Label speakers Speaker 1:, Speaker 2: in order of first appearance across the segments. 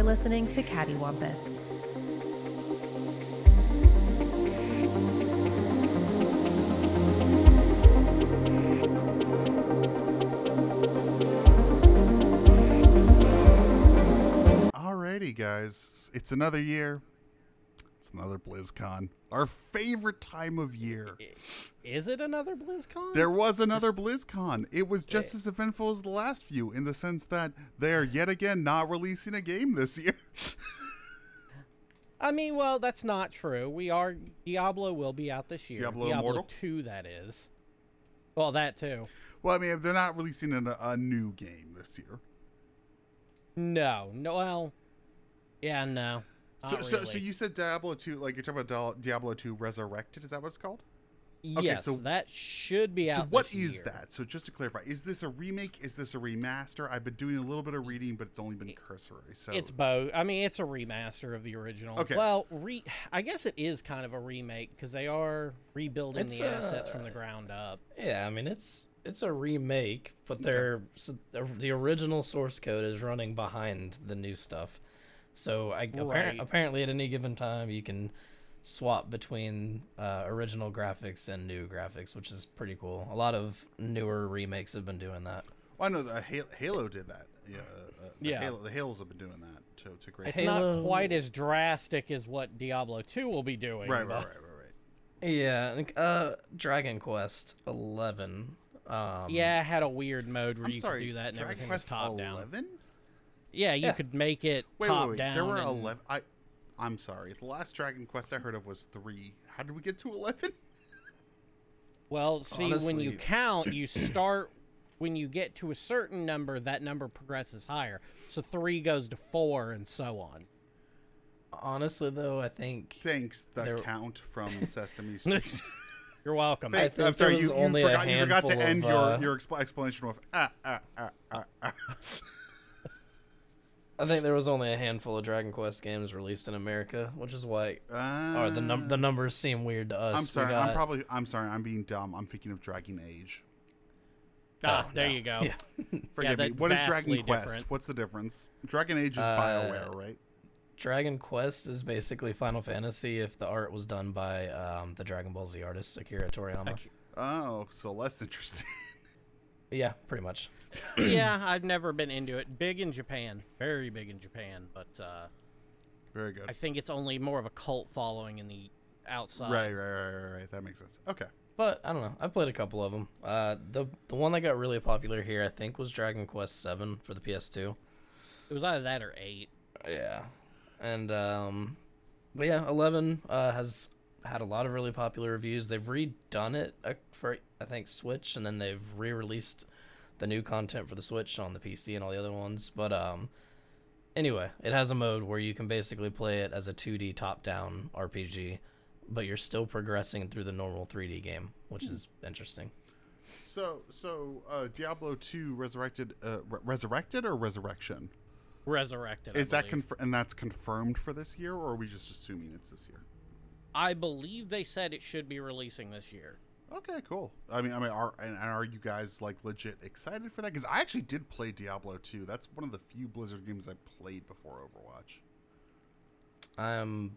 Speaker 1: You're listening to Cattywampus.
Speaker 2: Alrighty, guys. It's another year. It's another BlizzCon. Our favorite time of year.
Speaker 3: Is it another BlizzCon?
Speaker 2: There was another BlizzCon. It was just eh. as eventful as the last few in the sense that they are yet again not releasing a game this year.
Speaker 3: I mean, well, that's not true. We are Diablo will be out this year.
Speaker 2: Diablo
Speaker 3: Diablo
Speaker 2: Immortal?
Speaker 3: 2 that is. Well, that too.
Speaker 2: well, I mean, they're not releasing a, a new game this year.
Speaker 3: No. No, well. Yeah, no.
Speaker 2: So,
Speaker 3: Not
Speaker 2: so, so you said Diablo 2, like you're talking about Diablo 2 Resurrected, is that what it's called?
Speaker 3: yes,
Speaker 2: so-
Speaker 3: that should be
Speaker 2: So
Speaker 3: out
Speaker 2: what
Speaker 3: this
Speaker 2: is
Speaker 3: year.
Speaker 2: that? So just to clarify, is this a remake? Is this a remaster? I've been doing a little bit of reading, but it's only been cursory. So
Speaker 3: It's both. I mean, it's a remaster of the original.
Speaker 2: Okay.
Speaker 3: Well, re- I guess it is kind of a remake because they are rebuilding
Speaker 4: It's,
Speaker 3: the assets
Speaker 4: uh,
Speaker 3: from the ground up.
Speaker 4: Yeah, I mean it's it's a remake, but they're so the, the original source code is running behind the new stuff. So I appar-
Speaker 3: Right.
Speaker 4: apparently at any given time you can swap between uh, original graphics and new graphics, which is pretty cool. A lot of newer remakes have been doing that.
Speaker 2: well, I know the Halo, Halo did that. Yeah, uh, the
Speaker 3: Yeah.
Speaker 2: Halo, the Halos have been doing that to, to great.
Speaker 3: It's
Speaker 2: effect.
Speaker 3: not quite as drastic as what Diablo 2 will be doing.
Speaker 2: right, right,
Speaker 3: but-
Speaker 2: right, right, right.
Speaker 4: Yeah, like, uh, Dragon Quest Eleven. Um,
Speaker 3: Yeah, had a weird mode where
Speaker 2: I'm
Speaker 3: you
Speaker 2: sorry,
Speaker 3: could do that and
Speaker 2: Dragon
Speaker 3: everything
Speaker 2: Quest
Speaker 3: was top down.
Speaker 2: 11?
Speaker 3: Yeah, you
Speaker 4: Yeah.
Speaker 3: could make it
Speaker 2: Wait,
Speaker 3: top
Speaker 2: wait, wait.
Speaker 3: down.
Speaker 2: There were
Speaker 3: and-
Speaker 2: 11. I, I'm sorry. The last Dragon Quest I heard of was three. How did we get to 11?
Speaker 3: Well, see, when you count, you start when you get to a certain number, that number progresses higher. So three goes to four, and so on.
Speaker 4: Honestly, though, I think
Speaker 2: Thanks, the
Speaker 4: There-
Speaker 2: count from Sesame Street.
Speaker 3: You're welcome.
Speaker 2: Thank-
Speaker 4: think
Speaker 2: I'm sorry, you,
Speaker 4: was
Speaker 2: you
Speaker 4: only a
Speaker 2: forgot, you forgot to end
Speaker 4: of,
Speaker 2: your,
Speaker 4: uh,
Speaker 2: your expl- explanation with ah, ah, ah, ah, ah.
Speaker 4: I think there was only a handful of Dragon Quest games released in America, which is why
Speaker 2: Ah.
Speaker 4: or the num- the numbers seem weird to us.
Speaker 2: I'm
Speaker 4: We
Speaker 2: sorry. I'm probably. I'm sorry. I'm being dumb. I'm thinking of Dragon Age.
Speaker 3: ah,
Speaker 4: Oh,
Speaker 3: there
Speaker 4: no.
Speaker 3: you go.
Speaker 4: Yeah.
Speaker 2: Forgive me.
Speaker 3: that
Speaker 2: What is Dragon
Speaker 3: vastly
Speaker 2: Quest? What's the difference? Dragon Age is
Speaker 4: Uh,
Speaker 2: Bioware, right?
Speaker 4: Dragon Quest is basically Final Fantasy if the art was done by um, the Dragon Ball Z artist Akira Toriyama.
Speaker 3: Ak-
Speaker 2: Oh, so less interesting.
Speaker 4: yeah, pretty much.
Speaker 3: yeah, I've never been into it. Big in Japan, very big in Japan, but uh,
Speaker 2: Very good.
Speaker 3: I think it's only more of a cult following in the outside.
Speaker 2: Right, right, right, right, right. That makes sense. Okay.
Speaker 4: But I don't know. I've played a couple of them. Uh, the the one that got really popular here, I think, was Dragon Quest Seven for the PS2.
Speaker 3: It was either that or eight.
Speaker 4: Yeah, and um, but yeah, Eleven uh, has had a lot of really popular reviews. They've redone it uh, for I think Switch, and then they've re-released the new content for the Switch on the PC and all the other ones. But um, anyway, it has a mode where you can basically play it as a 2D top-down RPG, but you're still progressing through the normal 3D game, which is interesting.
Speaker 2: So, so uh, Diablo 2 Resurrected, uh, re- Resurrected or Resurrection?
Speaker 3: Resurrected. I
Speaker 2: Is that
Speaker 3: believe.
Speaker 2: conf- and that's confirmed for this year, or are we just assuming it's this year?
Speaker 3: I believe they said it should be releasing this year.
Speaker 2: Okay, cool. I mean, I mean, are and, and are you guys like legit excited for that? Because I actually did play Diablo 2. That's one of the few Blizzard games I played before Overwatch.
Speaker 4: I'm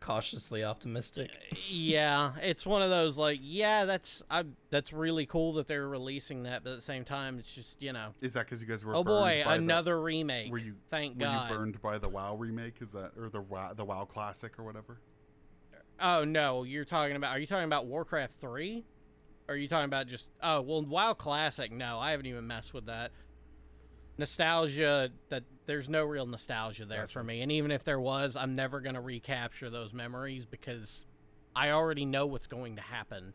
Speaker 4: cautiously optimistic.
Speaker 3: Uh, yeah, it's one of those like, yeah, that's I that's really cool that they're releasing that, but at the same time, it's just you know,
Speaker 2: Is that because you guys were?
Speaker 3: oh boy,
Speaker 2: by the-
Speaker 3: another remake.
Speaker 2: were you?
Speaker 3: Thank
Speaker 2: were
Speaker 3: God.
Speaker 2: you burned by the WoW remake? Is that or the WoW, the WoW Classic or whatever?
Speaker 3: Oh no, you're talking about? Are you talking about Warcraft three? Or are you talking about just? Oh well, WoW Classic. No, I haven't even messed with that. Nostalgia. That there's no real nostalgia there
Speaker 2: Gotcha.
Speaker 3: for me, and even if there was, I'm never gonna recapture those memories because I already know what's going to happen.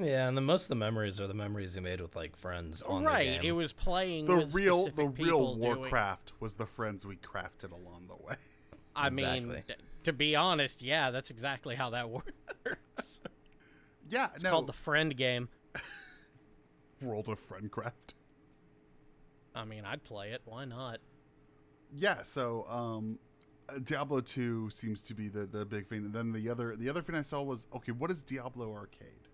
Speaker 4: Yeah, and the most of the memories are the memories you made with like friends on the
Speaker 3: right. It was playing
Speaker 2: The
Speaker 3: with
Speaker 2: real, the real
Speaker 3: people doing-
Speaker 2: Warcraft was the friends we crafted along the way.
Speaker 3: I mean,
Speaker 4: Exactly.
Speaker 3: t- to be honest, yeah, that's exactly how that works.
Speaker 2: Yeah,
Speaker 3: It's
Speaker 2: no.
Speaker 3: called the friend game.
Speaker 2: World of Friendcraft.
Speaker 3: I mean, I'd play it. Why not?
Speaker 2: Yeah, so um, uh, Diablo 2 seems to be the, the big thing. And then the other the other thing I saw was okay, what is Diablo Arcade?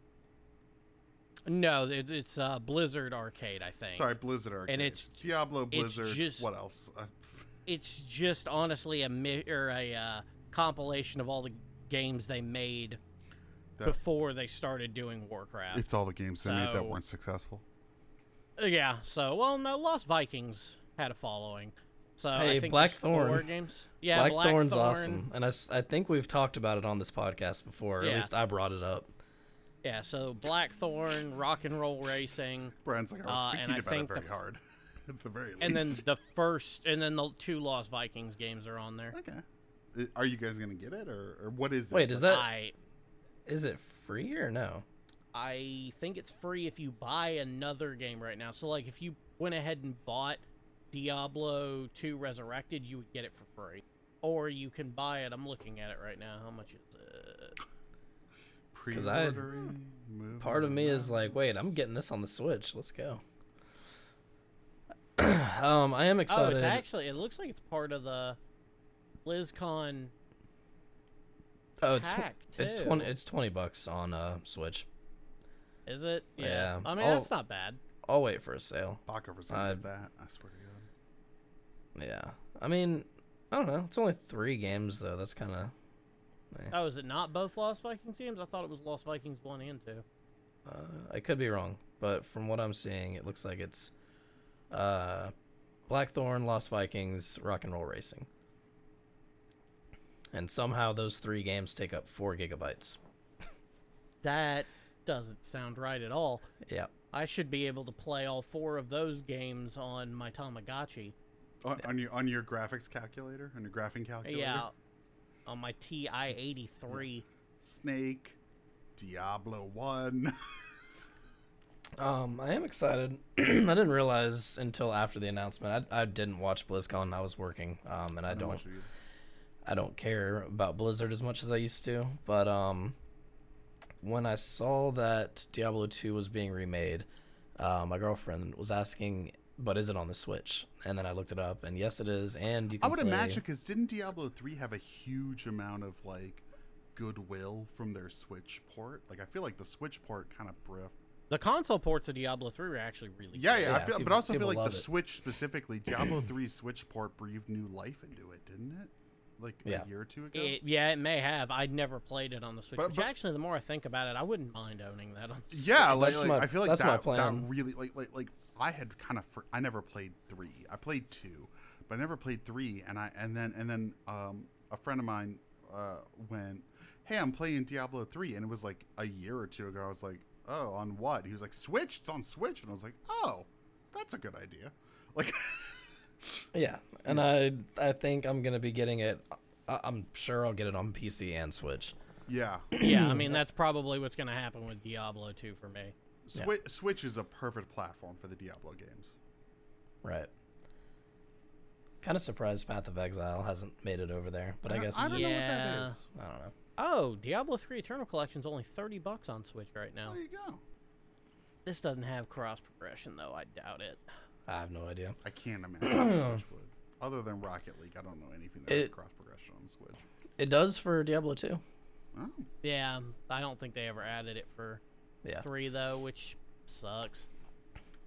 Speaker 3: No, it, it's uh, Blizzard Arcade, I think.
Speaker 2: Sorry, Blizzard Arcade.
Speaker 3: And it's-
Speaker 2: Diablo
Speaker 3: it's
Speaker 2: Blizzard.
Speaker 3: just-
Speaker 2: what else?
Speaker 3: It's just honestly a mi- or a uh, compilation of all the games they made
Speaker 2: That-
Speaker 3: before they started doing Warcraft.
Speaker 2: It's all the games they made that weren't successful.
Speaker 3: Uh, yeah. So well, no, Lost Vikings had a following. So I
Speaker 4: Hey,
Speaker 3: think
Speaker 4: Blackthorn.
Speaker 3: four games. Yeah,
Speaker 4: Blackthorn's
Speaker 3: Blackthorn.
Speaker 4: awesome, and I think we've talked about it on this podcast before.
Speaker 3: Yeah.
Speaker 4: At least I brought it up.
Speaker 3: Yeah. So Blackthorn, Rock and Roll Racing,
Speaker 2: Brian's like, I was
Speaker 3: Uh,
Speaker 2: thinking
Speaker 3: I
Speaker 2: about
Speaker 3: think
Speaker 2: it very
Speaker 3: the-
Speaker 2: hard. At the very least.
Speaker 3: and then the first, and then the two Lost Vikings games are on there.
Speaker 2: okay. I- Are you guys gonna get it, or, or what is it?
Speaker 4: Wait, is that
Speaker 3: I
Speaker 4: is it free or no?
Speaker 3: I think it's free if you buy another game right now. So like if you went ahead and bought Diablo 2 Resurrected, you would get it for free. Or you can buy it. I'm looking at it right now. How much is it?
Speaker 4: 'Cause I-
Speaker 2: Pre-ordering,
Speaker 4: Part of me is like, wait, I'm getting this on the Switch. Let's go. um, I am
Speaker 3: Oh,
Speaker 4: excited.
Speaker 3: it's actually it looks like it's part of the BlizzCon
Speaker 4: oh, it's tw-
Speaker 3: pack,
Speaker 4: it's twenty it's twenty bucks on uh Switch.
Speaker 3: Is it?
Speaker 4: Yeah.
Speaker 3: I mean,
Speaker 4: Oh.
Speaker 3: that's not bad.
Speaker 4: I'll wait for a sale.
Speaker 2: Baca for something
Speaker 4: I-
Speaker 2: like that. I swear to God.
Speaker 4: Yeah, I mean, I don't know. It's only three games though. That's kind of.
Speaker 3: Oh, is it not both Lost Vikings games? I thought it was Lost Vikings 1 and 2.
Speaker 4: Uh, I could be wrong, but from what I'm seeing, it looks like it's uh, Blackthorn, Lost Vikings, Rock and Roll Racing, and somehow those three games take up four gigabytes.
Speaker 3: That doesn't sound right at all.
Speaker 4: Yeah,
Speaker 3: I should be able to play all four of those games on my Tamagotchi.
Speaker 2: On, on your on your graphics calculator, on your graphing calculator.
Speaker 3: Yeah, on my TI 83.
Speaker 2: Snake, Diablo One.
Speaker 4: um, I am excited. I didn't realize until after the announcement. I, I didn't watch BlizzCon. I was working, um, and I don't.
Speaker 2: watch it either.
Speaker 4: I don't care about Blizzard as much as I used to, but um, when I saw that Diablo 2 was being remade, uh, my girlfriend was asking, "But is it on the Switch?" And then I looked it up, and yes, it is. And you
Speaker 2: I would
Speaker 4: play-
Speaker 2: imagine because didn't Diablo three have a huge amount of like goodwill from their Switch port? Like I feel like the Switch port kind of brief.
Speaker 3: The console ports of Diablo 3 are actually really
Speaker 2: Yeah,
Speaker 3: good.
Speaker 2: yeah. I
Speaker 4: Yeah,
Speaker 2: feel,
Speaker 4: people-
Speaker 2: but also feel like the
Speaker 4: it.
Speaker 2: Switch specifically, Diablo 3 Switch port breathed new life into it, didn't it? Like
Speaker 4: Yeah.
Speaker 2: a year or two ago.
Speaker 3: It, yeah, it may have. I'd never played it on the Switch.
Speaker 2: But-
Speaker 3: which
Speaker 2: but-
Speaker 3: actually, the more I think about it, I wouldn't mind owning that on the Switch.
Speaker 2: yeah, like, like,
Speaker 4: my-
Speaker 2: I feel like
Speaker 4: that's
Speaker 2: that,
Speaker 4: my
Speaker 2: that
Speaker 4: plan.
Speaker 2: really like like like I had kind of for, I never played three. I played two, but I never played three. And I and then and then um, a friend of mine uh, went, "Hey, I'm playing Diablo three, and it was like a year or two ago. I was like, "Oh, on what?" He was like, "Switch. It's on Switch," and I was like, "Oh, that's a good idea." Like,
Speaker 4: Yeah, and I I think I'm gonna be getting it. I- I'm sure I'll get it on PC and Switch.
Speaker 2: yeah,
Speaker 3: yeah, I mean, that's probably what's going to happen with Diablo 2 for me.
Speaker 2: Switch Switch is a perfect platform for the Diablo games.
Speaker 4: Right. Kind of surprised Path of Exile hasn't made it over there, but I,
Speaker 2: don't-
Speaker 4: guess
Speaker 2: I don't know what
Speaker 3: Yeah.
Speaker 2: that is.
Speaker 4: I don't know.
Speaker 3: Oh, Diablo 3 Eternal Collection's only 30 bucks on Switch right now.
Speaker 2: There you go.
Speaker 3: This doesn't have cross progression, though. I doubt it.
Speaker 4: I have no idea.
Speaker 2: I can't imagine the Switch would. Other than Rocket League, I don't know anything that has
Speaker 4: It-
Speaker 2: cross progression on the Switch.
Speaker 4: It does for Diablo 2.
Speaker 2: Oh.
Speaker 3: Yeah, I don't think they ever added it for
Speaker 4: Yeah.
Speaker 3: 3, though, which sucks.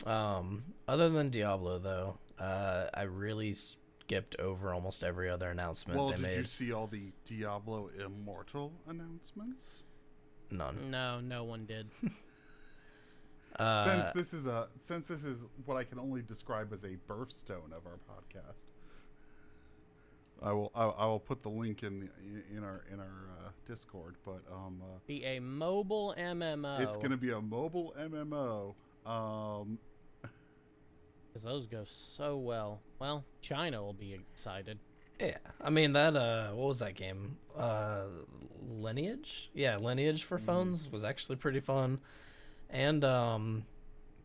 Speaker 4: Um, other than Diablo, though, uh, I really skipped over almost every other announcement
Speaker 2: Well,
Speaker 4: they
Speaker 2: did
Speaker 4: made.
Speaker 2: you see all the Diablo Immortal announcements?
Speaker 4: None.
Speaker 3: No, no one did.
Speaker 4: Uh,
Speaker 2: since this is a since this is what I can only describe as a birthstone of our podcast, I will I, I will put the link in the in our in our uh, Discord. But um, uh,
Speaker 3: Be a mobile MMO.
Speaker 2: it's gonna be a mobile MMO. Um,
Speaker 3: Because those go so well. Well, China will be excited.
Speaker 4: yeah, I mean that. Uh, what was that game? Uh, Lineage. Yeah, Lineage for phones was actually pretty fun, and um,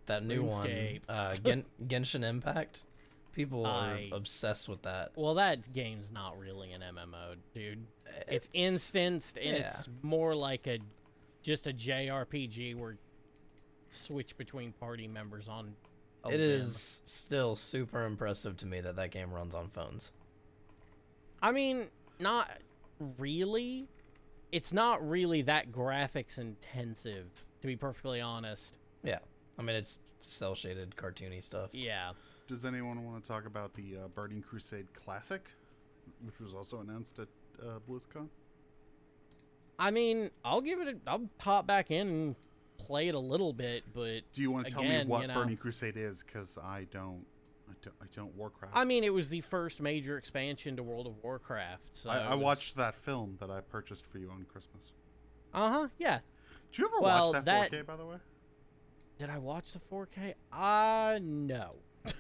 Speaker 4: that new
Speaker 3: RuneScape.
Speaker 4: one, uh, Gen- Genshin Impact. People are
Speaker 3: I-
Speaker 4: obsessed with that.
Speaker 3: Well, that game's not really an MMO, dude. It's, instanced, and
Speaker 4: yeah.
Speaker 3: it's more like a just a JRPG where switch between party members on. a
Speaker 4: It is still super impressive to me that that game runs on phones.
Speaker 3: I mean, not really. It's not really that graphics intensive, to be perfectly honest.
Speaker 4: Yeah, I mean it's cell shaded, cartoony stuff.
Speaker 3: Yeah.
Speaker 2: Does anyone want to talk about the uh, Burning Crusade Classic, which was also announced at uh, BlizzCon?
Speaker 3: I mean, I'll give it. A, I'll pop back in and play it a little bit, but
Speaker 2: Do you want to tell me what
Speaker 3: you know-
Speaker 2: Burning Crusade is? Because I don't, I don't, I don't Warcraft.
Speaker 3: I mean, it was the first major expansion to World of Warcraft. So
Speaker 2: I, I
Speaker 3: was-
Speaker 2: watched that film that I purchased for you on Christmas.
Speaker 3: Uh huh. Yeah.
Speaker 2: Did you ever
Speaker 3: Well,
Speaker 2: watch that,
Speaker 3: that-
Speaker 2: 4K, by the way?
Speaker 3: Did I watch the 4K? Uh no.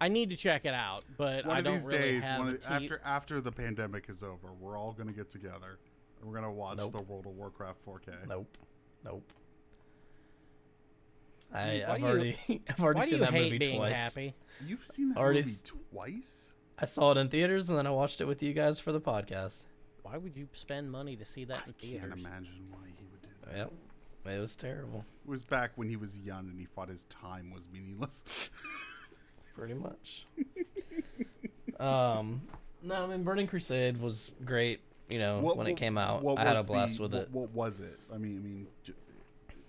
Speaker 3: I need to check it out, but
Speaker 2: One
Speaker 3: I
Speaker 2: of
Speaker 3: don't
Speaker 2: these
Speaker 3: really
Speaker 2: days,
Speaker 3: have
Speaker 2: one
Speaker 3: a
Speaker 2: of,
Speaker 3: T-
Speaker 2: after after the pandemic is over, we're all gonna get together and we're gonna watch
Speaker 4: Nope.
Speaker 2: the World of Warcraft 4K.
Speaker 4: Nope. Nope. I,
Speaker 3: do
Speaker 4: I've
Speaker 3: you-
Speaker 4: already I've already seen that movie
Speaker 3: being
Speaker 4: twice.
Speaker 3: happy?
Speaker 2: You've seen that
Speaker 4: Already
Speaker 2: movie
Speaker 4: s-
Speaker 2: twice?
Speaker 4: I saw it in theaters and then I watched it with you guys for the podcast.
Speaker 3: Why would you spend money to see that
Speaker 2: I
Speaker 3: in
Speaker 2: can't imagine why he would do that.
Speaker 4: Yep. It was terrible.
Speaker 2: It was back when he was young and he thought his time was meaningless.
Speaker 4: Pretty much. um no, I mean Burning Crusade was great, you know, when it came out.
Speaker 2: what
Speaker 4: I had a
Speaker 2: was
Speaker 4: blast
Speaker 2: the-
Speaker 4: with
Speaker 2: what,
Speaker 4: it.
Speaker 2: What was it? I mean, I mean, j-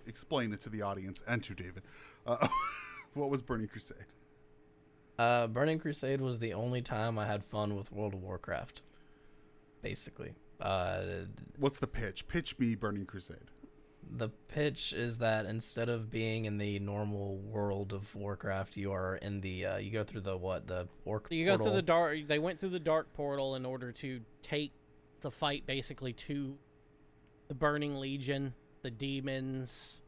Speaker 2: explain it to the audience and to David. Uh, what was Burning Crusade?
Speaker 4: Uh, Burning Crusade was the only time I had fun with World of Warcraft. Basically, uh,
Speaker 2: What's the pitch? Pitch me Burning Crusade.
Speaker 4: the pitch is that instead of being in the normal world of Warcraft, you are in the uh, you go through the what the orc.
Speaker 3: You go through the dark. They went through the dark portal in order to take the fight basically to the Burning Legion, the demons.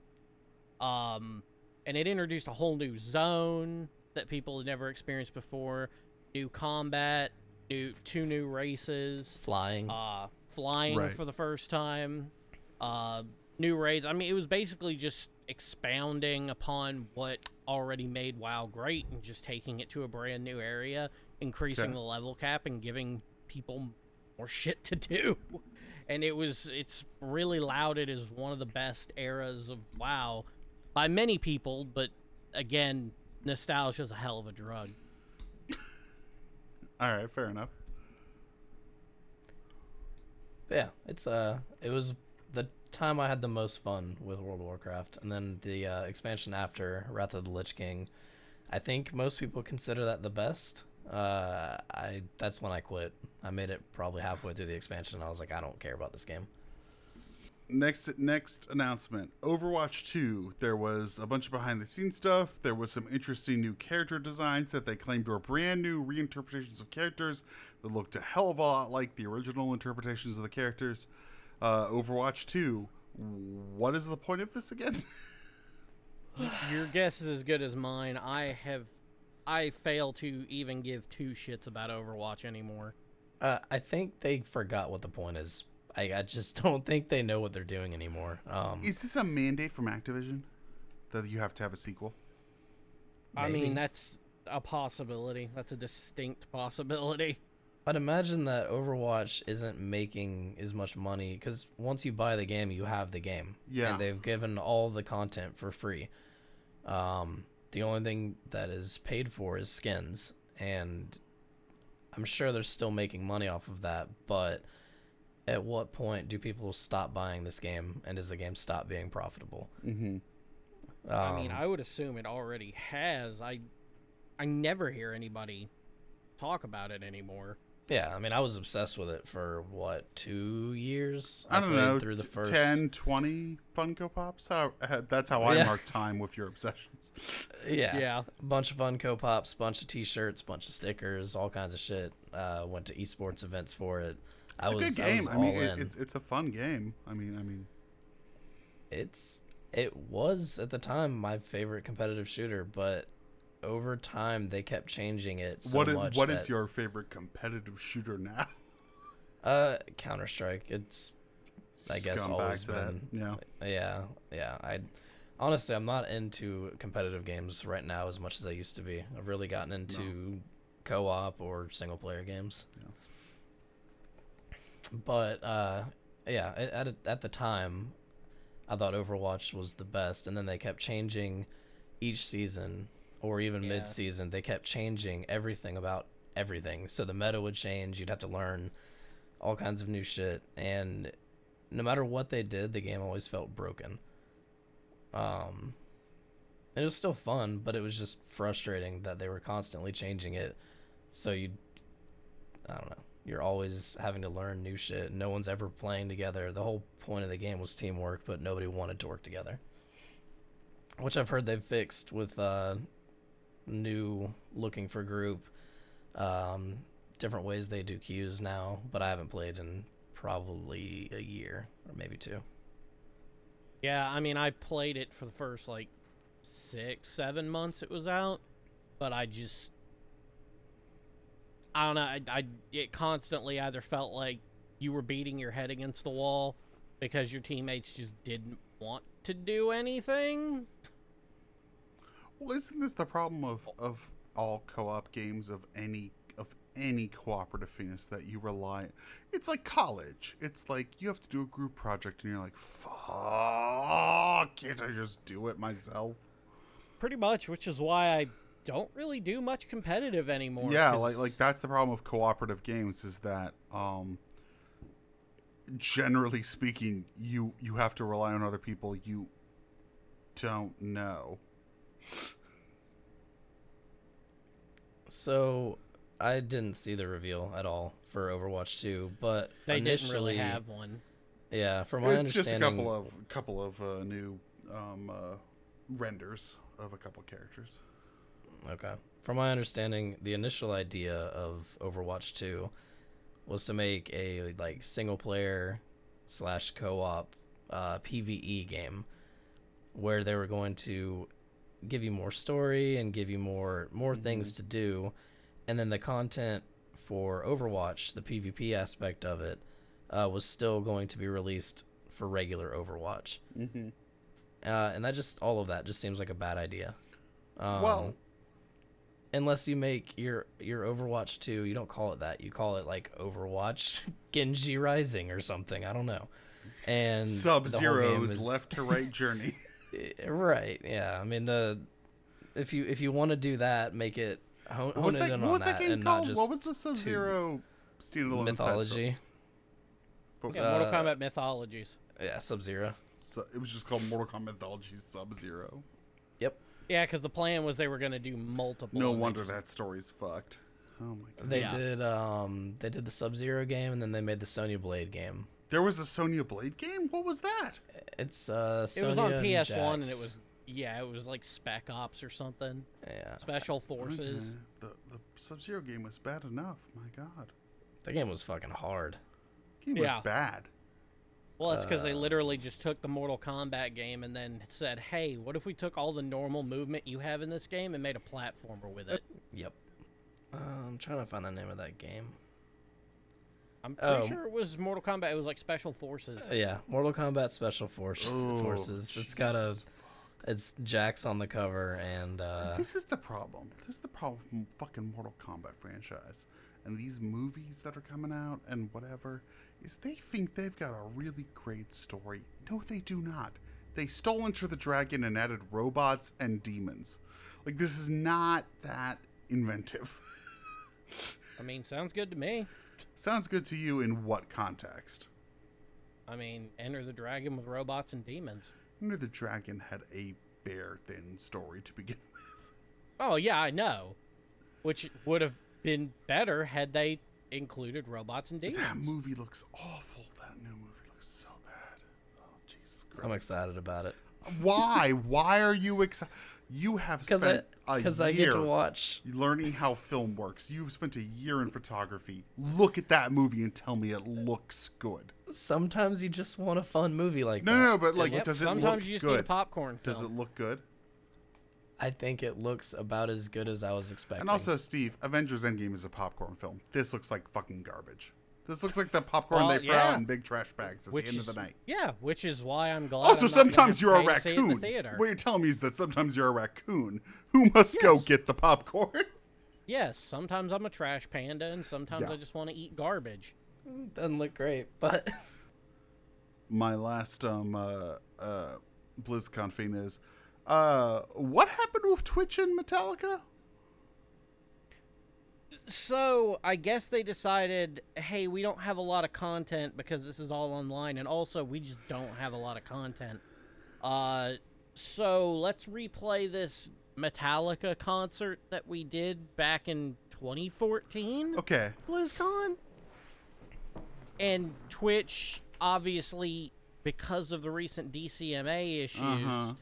Speaker 3: Um, and it introduced a whole new zone that people had never experienced before. New combat, new two new races.
Speaker 4: flying.
Speaker 3: uh, flying
Speaker 2: Right.
Speaker 3: for the first time, uh, new raids. I mean, it was basically just expounding upon what already made WoW great and just taking it to a brand new area, increasing
Speaker 2: Okay.
Speaker 3: the level cap and giving people more shit to do. And it was it's really lauded as one of the best eras of WoW by many people, but again, nostalgia is a hell of a drug.
Speaker 2: All right, fair enough.
Speaker 4: But yeah, it's uh, it was the time I had the most fun with World of Warcraft, and then the uh, expansion after Wrath of the Lich King. I think most people consider that the best. Uh, I that's when I quit. I made it probably halfway through the expansion. And I was like, I don't care about this game.
Speaker 2: Next, next announcement: Overwatch Two. There was a bunch of behind-the-scenes stuff. There was some interesting new character designs that they claimed were brand new reinterpretations of characters that looked a hell of a lot like the original interpretations of the characters. Uh, Overwatch Two. What is the point of this again?
Speaker 3: Your guess is as good as mine. I have, I fail to even give two shits about Overwatch anymore.
Speaker 4: Uh, I think they forgot what the point is. I, I just don't think they know what they're doing anymore. Um,
Speaker 2: Is this a mandate from Activision that you have to have a sequel?
Speaker 3: I
Speaker 4: Maybe.
Speaker 3: mean, that's a possibility. That's a distinct possibility.
Speaker 4: I'd imagine that Overwatch isn't making as much money because once you buy the game, you have the game.
Speaker 2: Yeah.
Speaker 4: And they've given all the content for free. Um, the only thing that is paid for is skins, and I'm sure they're still making money off of that. But at what point do people stop buying this game, and does the game stop being profitable?
Speaker 2: Mm-hmm.
Speaker 3: I mean,
Speaker 4: Um,
Speaker 3: I would assume it already has. I, I never hear anybody talk about it anymore.
Speaker 4: yeah, I mean, I was obsessed with it for what two years?
Speaker 2: I don't know,
Speaker 4: Through the first
Speaker 2: 10, 20 Funko Pops? How, uh, that's how I
Speaker 4: Yeah.
Speaker 2: mark time with your obsessions.
Speaker 4: Yeah.
Speaker 3: Yeah.
Speaker 4: A bunch of Funko Pops, bunch of T-shirts, bunch of stickers, all kinds of shit. Uh, went to esports events for it.
Speaker 2: It's
Speaker 4: I
Speaker 2: a
Speaker 4: was,
Speaker 2: good game.
Speaker 4: was
Speaker 2: I, mean, it, it's it's a fun game. I mean, I mean,
Speaker 4: it's it was at the time my favorite competitive shooter, but over time they kept changing it so
Speaker 2: what is,
Speaker 4: much.
Speaker 2: what is
Speaker 4: that-
Speaker 2: your favorite competitive shooter now?
Speaker 4: uh Counter Strike? It's I guess always
Speaker 2: that.
Speaker 4: been
Speaker 2: Yeah.
Speaker 4: yeah yeah. I honestly I'm not into competitive games right now as much as I used to be. I've really gotten into co-op or single player games.
Speaker 2: Yeah.
Speaker 4: But uh, yeah, at at- the time, I thought Overwatch was the best, and then they kept changing each season or even
Speaker 3: Yeah.
Speaker 4: mid-season. They kept changing everything about everything. So the meta would change. You'd have to learn all kinds of new shit, and no matter what they did, the game always felt broken. Um, It was still fun, but it was just frustrating that they were constantly changing it. So you, I don't know, you're always having to learn new shit. No one's ever playing together. The whole point of the game was teamwork, but nobody wanted to work together. Which I've heard they've fixed with uh, new looking for group, um, different ways they do queues now. But I haven't played in probably a year or maybe two.
Speaker 3: Yeah, I mean, I played it for the first like six, seven months it was out, but I just, I don't know. I, I it constantly either felt like you were beating your head against the wall because your teammates just didn't want to do anything.
Speaker 2: Well, isn't this the problem of, of all co-op games of any of any cooperative fitness that you rely? It's like college. It's like you have to do a group project, and you're like, "Fuck! Can't I just do it myself?"
Speaker 3: Pretty much, which is why I don't really do much competitive anymore.
Speaker 2: yeah,
Speaker 3: 'cause-
Speaker 2: like like that's the problem with cooperative games is that um, generally speaking, you you have to rely on other people you don't know.
Speaker 4: So I didn't see the reveal at all for Overwatch 2, but
Speaker 3: they didn't really have one.
Speaker 4: Yeah, from my
Speaker 2: it's just a couple of couple of uh, new um, uh, renders of a couple characters.
Speaker 4: Okay. From my understanding, the initial idea of Overwatch 2 was to make a like single player slash co op uh, PVE game where they were going to give you more story and give you more more things to do, and then the content for Overwatch, the PvP aspect of it, uh, was still going to be released for regular Overwatch.
Speaker 2: Mm-hmm.
Speaker 4: Uh, and that just all of that just seems like a bad idea. Um,
Speaker 2: well,
Speaker 4: unless you make your your Overwatch 2, you don't call it that. You call it like Overwatch Genji Rising or something. I don't know. And
Speaker 2: Sub
Speaker 4: game
Speaker 2: Zero's
Speaker 4: is-
Speaker 2: left to right journey.
Speaker 4: Eh, right. Yeah. I mean the if you if you want to do that, make it hone,
Speaker 2: What was
Speaker 4: hone
Speaker 2: that?
Speaker 4: it in on
Speaker 2: was
Speaker 4: that,
Speaker 2: that game
Speaker 4: and
Speaker 2: called?
Speaker 4: not just
Speaker 2: What was the Sub Zero standalone
Speaker 4: mythology.
Speaker 2: But,
Speaker 3: Yeah, Mortal Kombat Mythologies.
Speaker 4: Yeah, Sub Zero.
Speaker 2: so it was just called Mortal Kombat mythologies Sub Zero.
Speaker 4: Yep.
Speaker 3: Yeah, because the plan was they were going to do multiple.
Speaker 2: No wonder
Speaker 3: just-
Speaker 2: that story's fucked. Oh my god.
Speaker 4: They
Speaker 3: Yeah.
Speaker 4: did um they did the Sub Zero game and then they made the Sonya Blade game.
Speaker 2: There was a Sonya Blade game. What was that?
Speaker 4: It's uh
Speaker 3: It was on PS1 and it was yeah, it was like Spec Ops or something.
Speaker 4: yeah.
Speaker 3: Special Forces.
Speaker 2: Okay. The the Sub Zero game was bad enough. My god.
Speaker 4: The game was fucking hard.
Speaker 2: Game
Speaker 3: Yeah.
Speaker 2: was bad.
Speaker 3: Well, it's because
Speaker 4: Uh,
Speaker 3: they literally just took the Mortal Kombat game and then said, "Hey, what if we took all the normal movement you have in this game and made a platformer with it?"
Speaker 4: Yep. Uh, I'm trying to find the name of that game.
Speaker 3: I'm pretty
Speaker 4: Oh.
Speaker 3: sure it was Mortal Kombat. It was like Special Forces.
Speaker 4: Uh, yeah, Mortal Kombat Special Force,
Speaker 2: Oh,
Speaker 4: Forces. It's got a, it's Jax on the cover, and uh,
Speaker 2: this is the problem. This is the problem with fucking Mortal Kombat franchise. And these movies that are coming out and whatever is they think they've got a really great story. No, they do not. They stole Enter the Dragon and added robots and demons. Like this is not that inventive.
Speaker 3: I mean, sounds good to me.
Speaker 2: Sounds good to you in what context?
Speaker 3: I mean, Enter the Dragon with robots and demons.
Speaker 2: Enter the Dragon had a bare thin story to begin with.
Speaker 3: Oh yeah, I know. Which would have been better had they included robots and demons.
Speaker 2: That movie looks awful. That new movie looks so bad. Oh Jesus Christ.
Speaker 4: I'm excited about it
Speaker 2: Why? Why are you excited? You have
Speaker 4: because I
Speaker 2: spent a
Speaker 4: because
Speaker 2: year
Speaker 4: I get to watch.
Speaker 2: learning how film works. You've spent a year in photography. Look at that movie and tell me it looks good.
Speaker 4: Sometimes you just want a fun movie like
Speaker 2: No,
Speaker 4: that.
Speaker 2: no, no, but like,
Speaker 3: Yep,
Speaker 2: does it
Speaker 3: sometimes
Speaker 2: look
Speaker 3: you just
Speaker 2: good?
Speaker 3: need a popcorn film.
Speaker 2: Does it look good?
Speaker 4: I think it looks about as good as I was expecting.
Speaker 2: And also, Steve, Avengers Endgame is a popcorn film. This looks like fucking garbage. This looks like the popcorn
Speaker 3: Well,
Speaker 2: they throw
Speaker 3: yeah.
Speaker 2: out in big trash bags at
Speaker 3: which
Speaker 2: the end
Speaker 3: is,
Speaker 2: of the night.
Speaker 3: Yeah, which is why I'm glad.
Speaker 2: Also,
Speaker 3: I'm not
Speaker 2: sometimes you're a
Speaker 3: to pay to see it in the
Speaker 2: raccoon. What you're telling me is that sometimes you're a raccoon who must go get the popcorn.
Speaker 3: Yes, sometimes I'm a trash panda, and sometimes
Speaker 2: Yeah.
Speaker 3: I just want to eat garbage.
Speaker 4: doesn't look great, but
Speaker 2: My last um uh, uh BlizzCon thing is, uh, what happened with Twitch and Metallica?
Speaker 3: So I guess they decided, hey, we don't have a lot of content because this is all online, and also we just don't have a lot of content. Uh, So let's replay this Metallica concert that we did back in 2014
Speaker 2: Okay.
Speaker 3: BlizzCon. And Twitch, obviously, because of the recent DCMA issues,
Speaker 2: Uh-huh.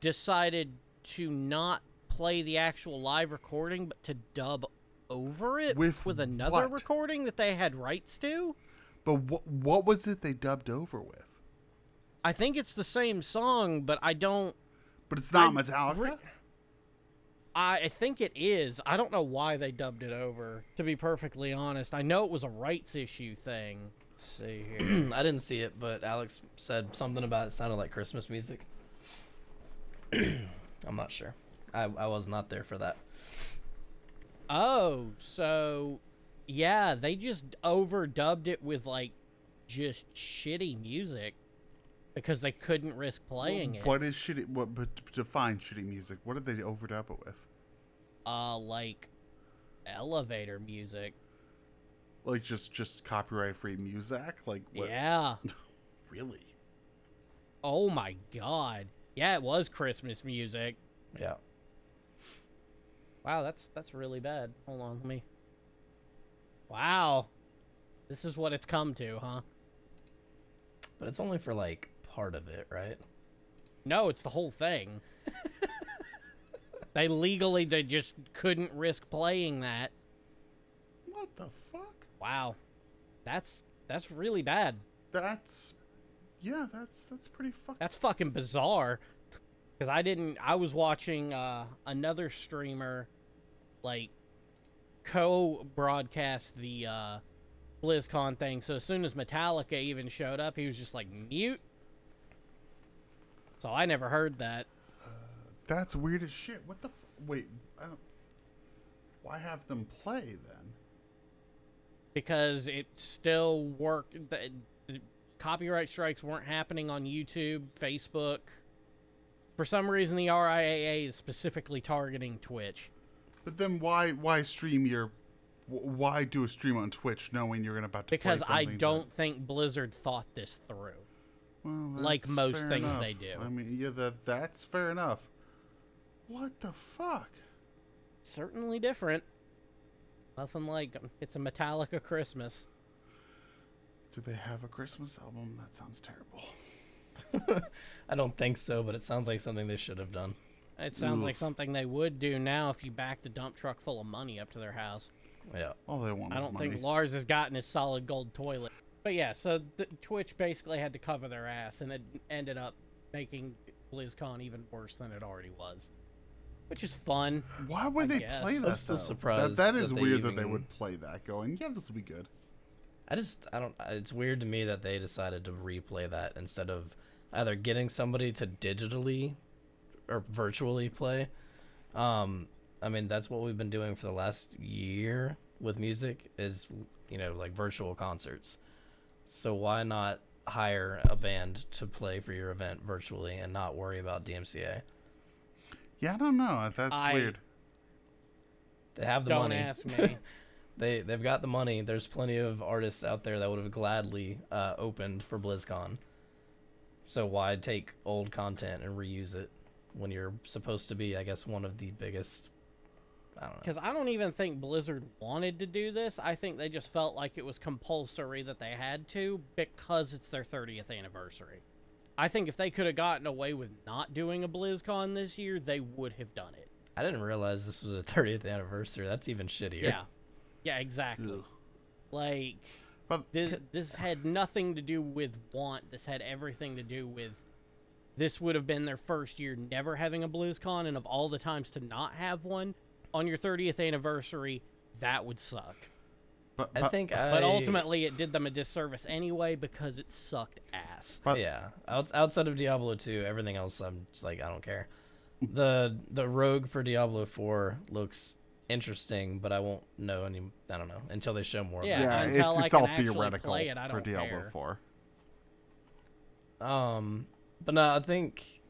Speaker 3: Decided to not play the actual live recording, but to dub over it
Speaker 2: With with
Speaker 3: another
Speaker 2: what?
Speaker 3: recording that they had rights to.
Speaker 2: But what what was it they dubbed over with?
Speaker 3: I think it's the same song, but I don't.
Speaker 2: But it's not
Speaker 3: I-
Speaker 2: Metallica.
Speaker 3: re- I, I think it is. I don't know why they dubbed it over. To be perfectly honest, I know it was a rights issue thing. Let's see here.
Speaker 4: I didn't see it, but Alex said something about it sounded like Christmas music. I'm not sure. I, I was not there for that.
Speaker 3: oh, so yeah, they just overdubbed it with like just shitty music because they couldn't risk playing it.
Speaker 2: What is shitty? What but define shitty music? What did they overdub it with?
Speaker 3: Uh, like elevator music.
Speaker 2: Like just just copyright free music? Like what?
Speaker 3: Yeah.
Speaker 2: Really?
Speaker 3: Oh my god. Yeah, it was Christmas music.
Speaker 4: Yeah.
Speaker 3: Wow, that's that's really bad. Hold on, let me. Wow, this is what it's come to, huh?
Speaker 4: But it's only for like part of it, right?
Speaker 3: No, it's the whole thing. they legally they just couldn't risk playing that.
Speaker 2: What the fuck?
Speaker 3: Wow, that's that's really bad.
Speaker 2: That's yeah, that's that's pretty fucking.
Speaker 3: That's fucking bizarre. Cause I didn't. I was watching uh, another streamer, like, co-broadcast the uh, BlizzCon thing. So as soon as Metallica even showed up, he was just like mute. So I never heard that.
Speaker 2: That's weird as shit. What the f- wait? Why have them play then?
Speaker 3: because it still worked. Copyright strikes weren't happening on YouTube, Facebook. For some reason, the RIAA is specifically targeting Twitch.
Speaker 2: But then why why stream your? Why do a stream on Twitch knowing you're gonna about to
Speaker 3: Because I don't think Blizzard thought this through.
Speaker 2: well,
Speaker 3: like most things
Speaker 2: enough.
Speaker 3: they do.
Speaker 2: I mean, yeah, that that's fair enough. What the fuck?
Speaker 3: Certainly different. Nothing like um, it's a Metallica Christmas.
Speaker 2: Do they have a Christmas album? That sounds terrible.
Speaker 4: I don't think so, but it sounds like something they should have done.
Speaker 3: It sounds like something they would do now if you backed a dump truck full of money up to their house.
Speaker 4: Yeah.
Speaker 2: All they want
Speaker 3: I
Speaker 2: is
Speaker 3: don't
Speaker 2: money.
Speaker 3: think Lars has gotten his solid gold toilet. But yeah, so the, Twitch basically had to cover their ass, and it ended up making BlizzCon even worse than it already was, which is fun.
Speaker 2: Why would
Speaker 3: I
Speaker 2: they
Speaker 3: guess.
Speaker 2: play
Speaker 3: I'm
Speaker 2: that?
Speaker 4: still surprised
Speaker 2: That, that
Speaker 4: that
Speaker 2: is
Speaker 4: they
Speaker 2: weird that they would play that. Going, yeah, this will be good.
Speaker 4: I just I don't it's weird to me that they decided to replay that instead of either getting somebody to digitally or virtually play. Um I mean that's what we've been doing for the last year with music is you know like virtual concerts. So why not hire a band to play for your event virtually and not worry about DMCA?
Speaker 2: Yeah, I don't know. That's
Speaker 3: I-
Speaker 2: weird.
Speaker 4: They have the
Speaker 3: Don't
Speaker 4: money.
Speaker 3: ask me.
Speaker 4: They they've got the money. There's plenty of artists out there that would have gladly uh, opened for BlizzCon. So why take old content and reuse it when you're supposed to be, I guess, one of the biggest? I don't know.
Speaker 3: Because I don't even think Blizzard wanted to do this. I think they just felt like it was compulsory that they had to because it's their 30th anniversary. I think if they could have gotten away with not doing a BlizzCon this year, they would have done it.
Speaker 4: I didn't realize this was a 30th anniversary. That's even shittier.
Speaker 3: Yeah. Yeah, exactly.
Speaker 2: Ugh.
Speaker 3: Like,
Speaker 2: But
Speaker 3: this, this had nothing to do with want. This had everything to do with this would have been their first year never having a BlizzCon, and of all the times to not have one on your 30th anniversary, that would suck.
Speaker 2: but,
Speaker 4: I
Speaker 2: but-
Speaker 4: think I.
Speaker 3: But ultimately, it did them a disservice anyway because it sucked ass.
Speaker 2: but
Speaker 4: yeah, Outs outside of Diablo 2, everything else, I'm just like, I don't care. The the rogue for Diablo 4 looks interesting, but I won't know any. I don't know until they show more. of.
Speaker 3: Yeah,
Speaker 2: yeah,
Speaker 3: until
Speaker 2: it's,
Speaker 3: I
Speaker 2: it's all theoretical
Speaker 3: it, I
Speaker 2: for
Speaker 3: don't
Speaker 2: Diablo
Speaker 3: care.
Speaker 2: 4.
Speaker 4: Um, but no, I think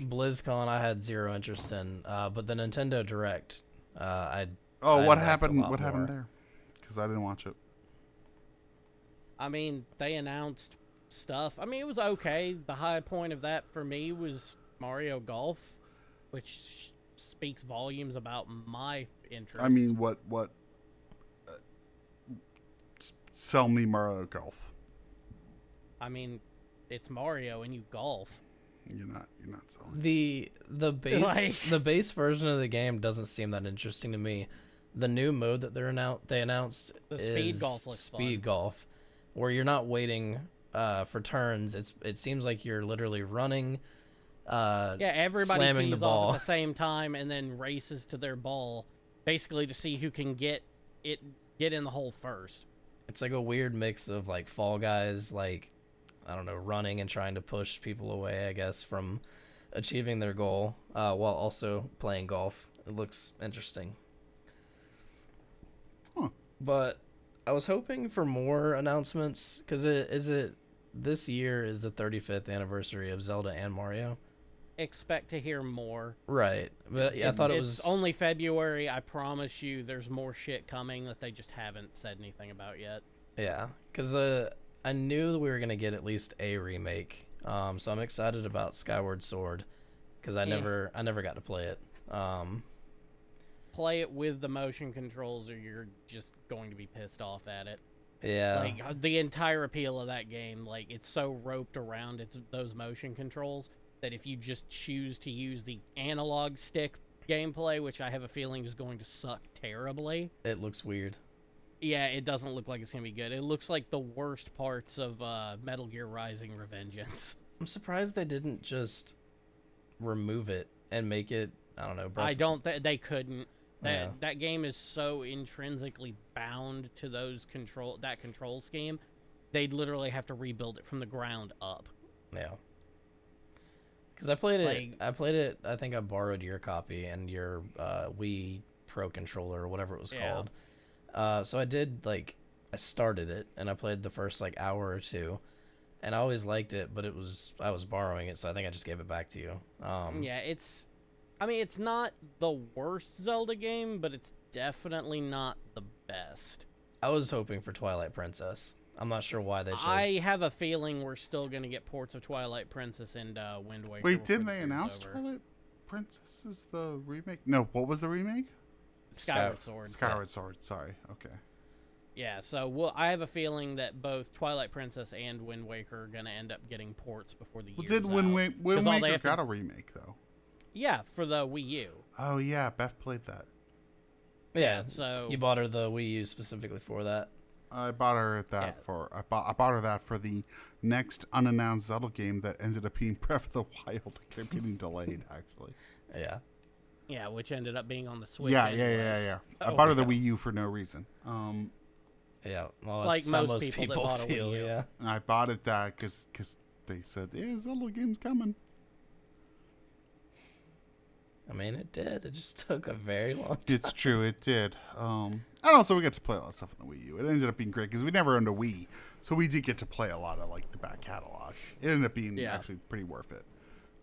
Speaker 4: BlizzCon I had zero interest in. Uh, but the Nintendo Direct, uh, I
Speaker 2: Oh,
Speaker 4: I
Speaker 2: what happened?
Speaker 4: lot
Speaker 2: What happened there? Because I didn't watch it.
Speaker 3: I mean, they announced stuff. I mean, it was okay. The high point of that for me was Mario Golf, which speaks volumes about my interest.
Speaker 2: I mean, what what? Uh, sell me Mario Golf.
Speaker 3: I mean, it's Mario and you golf.
Speaker 2: You're not. You're not selling.
Speaker 4: The the base
Speaker 3: Like-
Speaker 4: the base version of the game doesn't seem that interesting to me. The new mode that they're annou- they announced
Speaker 3: The
Speaker 4: is
Speaker 3: speed golf looks
Speaker 4: speed
Speaker 3: fun.
Speaker 4: golf, where you're not waiting uh, for turns. It's it seems like you're literally running. Uh,
Speaker 3: Yeah, everybody
Speaker 4: slamming the ball.
Speaker 3: off at the same time and then races to their ball, basically to see who can get it get in the hole first.
Speaker 4: It's like a weird mix of like Fall Guys, like I don't know, running and trying to push people away, I guess, from achieving their goal, uh, while also playing golf. It looks interesting.
Speaker 2: Huh.
Speaker 4: But I was hoping for more announcements because it is it this year is the 35th anniversary of Zelda and Mario.
Speaker 3: Expect to hear more.
Speaker 4: Right, but yeah, I thought it was
Speaker 3: only February. I promise you, there's more shit coming that they just haven't said anything about yet.
Speaker 4: Yeah, because the I knew that we were gonna get at least a remake. Um, so I'm excited about Skyward Sword because I
Speaker 3: Yeah.
Speaker 4: never I never got to play it. Um,
Speaker 3: Play it with the motion controls, or you're just going to be pissed off at it.
Speaker 4: yeah,
Speaker 3: Like uh, the entire appeal of that game, like it's so roped around its those motion controls that if you just choose to use the analog stick gameplay, which I have a feeling is going to suck terribly,
Speaker 4: it looks weird.
Speaker 3: yeah, it doesn't look like it's gonna be good. It looks like the worst parts of uh, Metal Gear Rising: Revengeance.
Speaker 4: I'm surprised they didn't just remove it and make it. I don't know. Breath
Speaker 3: I don't. Th- they couldn't. That
Speaker 4: Yeah.
Speaker 3: that game is so intrinsically bound to those control that control scheme. They'd literally have to rebuild it from the ground up.
Speaker 4: Yeah. Because I played it.
Speaker 3: Like-
Speaker 4: I played it. I think I borrowed your copy and your uh, Wii Pro controller or whatever it was
Speaker 3: Yeah.
Speaker 4: called. Uh, so I did like I started it and I played the first like hour or two, and I always liked it, but it was I was borrowing it, so I think I just gave it back to you. Um,
Speaker 3: Yeah, it's. I mean, it's not the worst Zelda game, but it's definitely not the best.
Speaker 4: I was hoping for Twilight Princess. I'm not sure why they chose.
Speaker 3: I have a feeling we're still gonna get ports of Twilight Princess and uh, Wind Waker.
Speaker 2: Wait, didn't they announce
Speaker 3: over.
Speaker 2: Twilight Princess is the remake? No, what was the remake?
Speaker 3: Skyward Sword?
Speaker 2: Skyward Sword. Sorry. Okay.
Speaker 3: Yeah, so we'll, I have a feeling that both Twilight Princess and Wind Waker are gonna end up getting ports before the
Speaker 2: Well,
Speaker 3: year's
Speaker 2: did Wind,
Speaker 3: out.
Speaker 2: Wa-
Speaker 3: 'Cause
Speaker 2: Wind
Speaker 3: all they
Speaker 2: Waker
Speaker 3: have to-
Speaker 2: got a remake though?
Speaker 3: Yeah, for the Wii U.
Speaker 2: Oh yeah, Beth played that.
Speaker 4: yeah.
Speaker 3: So
Speaker 4: You bought her the Wii U specifically for that.
Speaker 2: I bought her that
Speaker 3: Yeah.
Speaker 2: for I bought I bought her that for the next unannounced Zelda game that ended up being Breath of the Wild. It kept getting delayed actually.
Speaker 4: Yeah.
Speaker 3: yeah, which ended up being on the Switch.
Speaker 2: yeah, yeah, yeah,
Speaker 3: anyways.
Speaker 2: yeah. I
Speaker 3: Oh,
Speaker 2: bought her the. Wii U for no reason. Um,
Speaker 4: Yeah. Well,
Speaker 3: Like most
Speaker 4: most
Speaker 3: people that bought a Wii
Speaker 4: feel.
Speaker 3: U.
Speaker 4: Yeah.
Speaker 2: and I bought it that because they said yeah Zelda game's coming.
Speaker 4: I mean, it did. It just took a very long time.
Speaker 2: It's true, it did. Um, and also we got to play a lot of stuff on the Wii U. It ended up being great because we never owned a Wii, so we did get to play a lot of like the back catalog. It ended up being
Speaker 3: Yeah.
Speaker 2: actually pretty worth it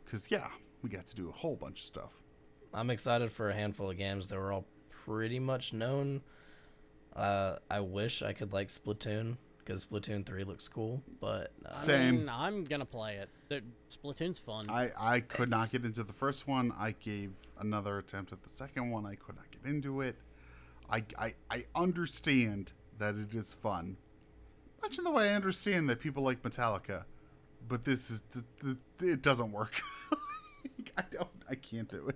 Speaker 2: because yeah, we got to do a whole bunch of stuff.
Speaker 4: I'm excited for a handful of games that were all pretty much known. Uh, I wish I could like Splatoon because Splatoon 3 looks cool, but uh,
Speaker 3: I
Speaker 2: Same.
Speaker 3: mean, I'm gonna play it. Splatoon's fun.
Speaker 2: I, I could not get into the first one. I gave another attempt at the second one. I could not get into it. I, I, I understand that it is fun. Much in the way I understand that people like Metallica. But this is, it doesn't work. I don't, I can't do it.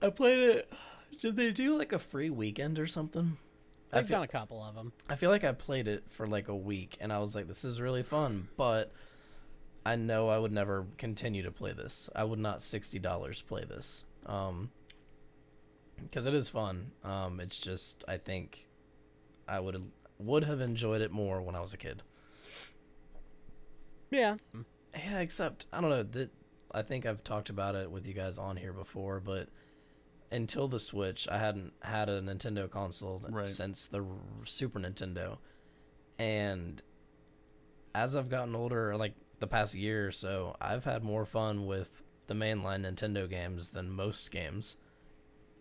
Speaker 4: I played it. Did they do like a free weekend or something? I
Speaker 3: I've
Speaker 4: feel,
Speaker 3: done a couple of them.
Speaker 4: I feel like I played it for like a week and I was like, this is really fun, but I know I would never continue to play this. I would not $60 play this. Um, because it is fun. Um, it's just, I think I would would have enjoyed it more when I was a kid.
Speaker 3: Yeah.
Speaker 4: Yeah, except I don't know that I think I've talked about it with you guys on here before, but until the Switch, I hadn't had a Nintendo console
Speaker 2: Right.
Speaker 4: since the Super Nintendo. And as I've gotten older, like the past year or so, I've had more fun with the mainline Nintendo games than most games.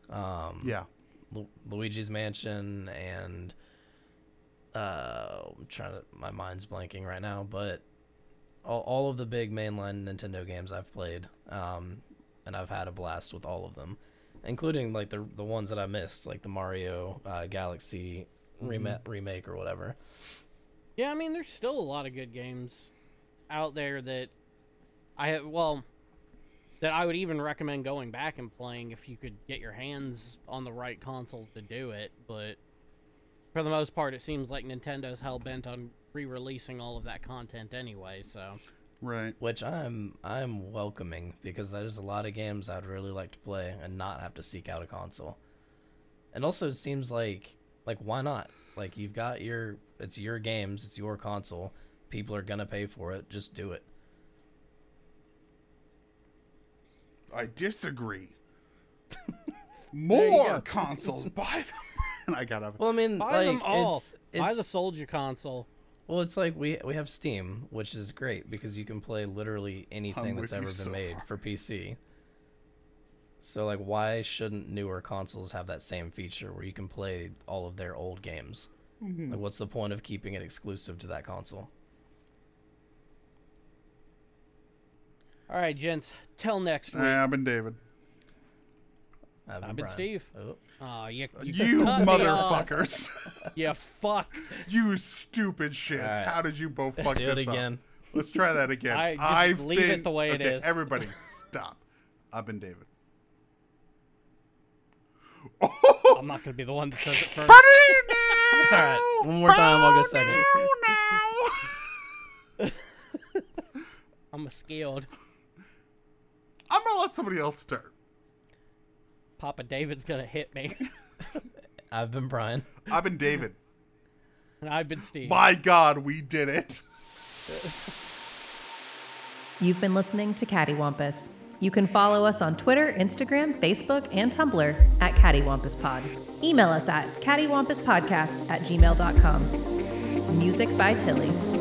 Speaker 4: Um,
Speaker 2: Yeah.
Speaker 4: Lu- Luigi's Mansion and uh, I'm trying to my mind's blanking right now, but all, all of the big mainline Nintendo games I've played. Um, and I've had a blast with all of them, including like the the ones that I missed, like the Mario uh, Galaxy rema- remake or whatever.
Speaker 3: Yeah, I mean, there's still a lot of good games out there that I have, well that I would even recommend going back and playing if you could get your hands on the right consoles to do it. But for the most part, it seems like Nintendo's hell bent on re-releasing all of that content anyway. So
Speaker 2: Right.
Speaker 4: which I'm I'm welcoming because there's a lot of games I'd really like to play and not have to seek out a console. And also it seems like like why not? Like you've got your it's your games, it's your console. People are going to pay for it. Just do it.
Speaker 2: I disagree. More
Speaker 3: go.
Speaker 2: consoles. Buy them. I got up.
Speaker 4: Well, I mean,
Speaker 3: buy
Speaker 4: like
Speaker 3: them all.
Speaker 4: it's
Speaker 3: Buy the Soldier console.
Speaker 4: Well, it's like we we have Steam, which is great because you can play literally anything
Speaker 2: with
Speaker 4: that's ever been
Speaker 2: so
Speaker 4: made
Speaker 2: far.
Speaker 4: for PC. So like why shouldn't newer consoles have that same feature where you can play all of their old games?
Speaker 2: Mm-hmm.
Speaker 4: Like what's the point of keeping it exclusive to that console?
Speaker 3: All right, gents. Till next week.
Speaker 2: I've been David.
Speaker 4: I've
Speaker 3: I've been Steve.
Speaker 4: Oh.
Speaker 3: Aw, you, you,
Speaker 2: You
Speaker 3: cut me off.
Speaker 2: motherfuckers.
Speaker 3: You fuck.
Speaker 2: you stupid shits.
Speaker 4: All right.
Speaker 2: How did you both fuck
Speaker 4: Do it
Speaker 2: this up?
Speaker 4: again.
Speaker 2: Let's try that again.
Speaker 3: I- just
Speaker 2: I've
Speaker 3: leave it
Speaker 2: been,
Speaker 3: the way it
Speaker 2: okay,
Speaker 3: is.
Speaker 2: Everybody, stop. I've been David.
Speaker 3: I'm not gonna be the one that says it first.
Speaker 4: All right, one more time. I'll go second.
Speaker 3: I'm scared.
Speaker 2: I'm gonna let somebody else start.
Speaker 3: Papa David's gonna hit me,
Speaker 4: I've been Brian.
Speaker 2: I've been David.
Speaker 3: and I've been Steve.
Speaker 2: My God, we did it.
Speaker 1: You've been listening to Cattywampus. You can follow us on Twitter, Instagram, Facebook, and Tumblr at CattyWampusPod. Email us at cattywampuspodcast at gmail.com. Music by Tilly.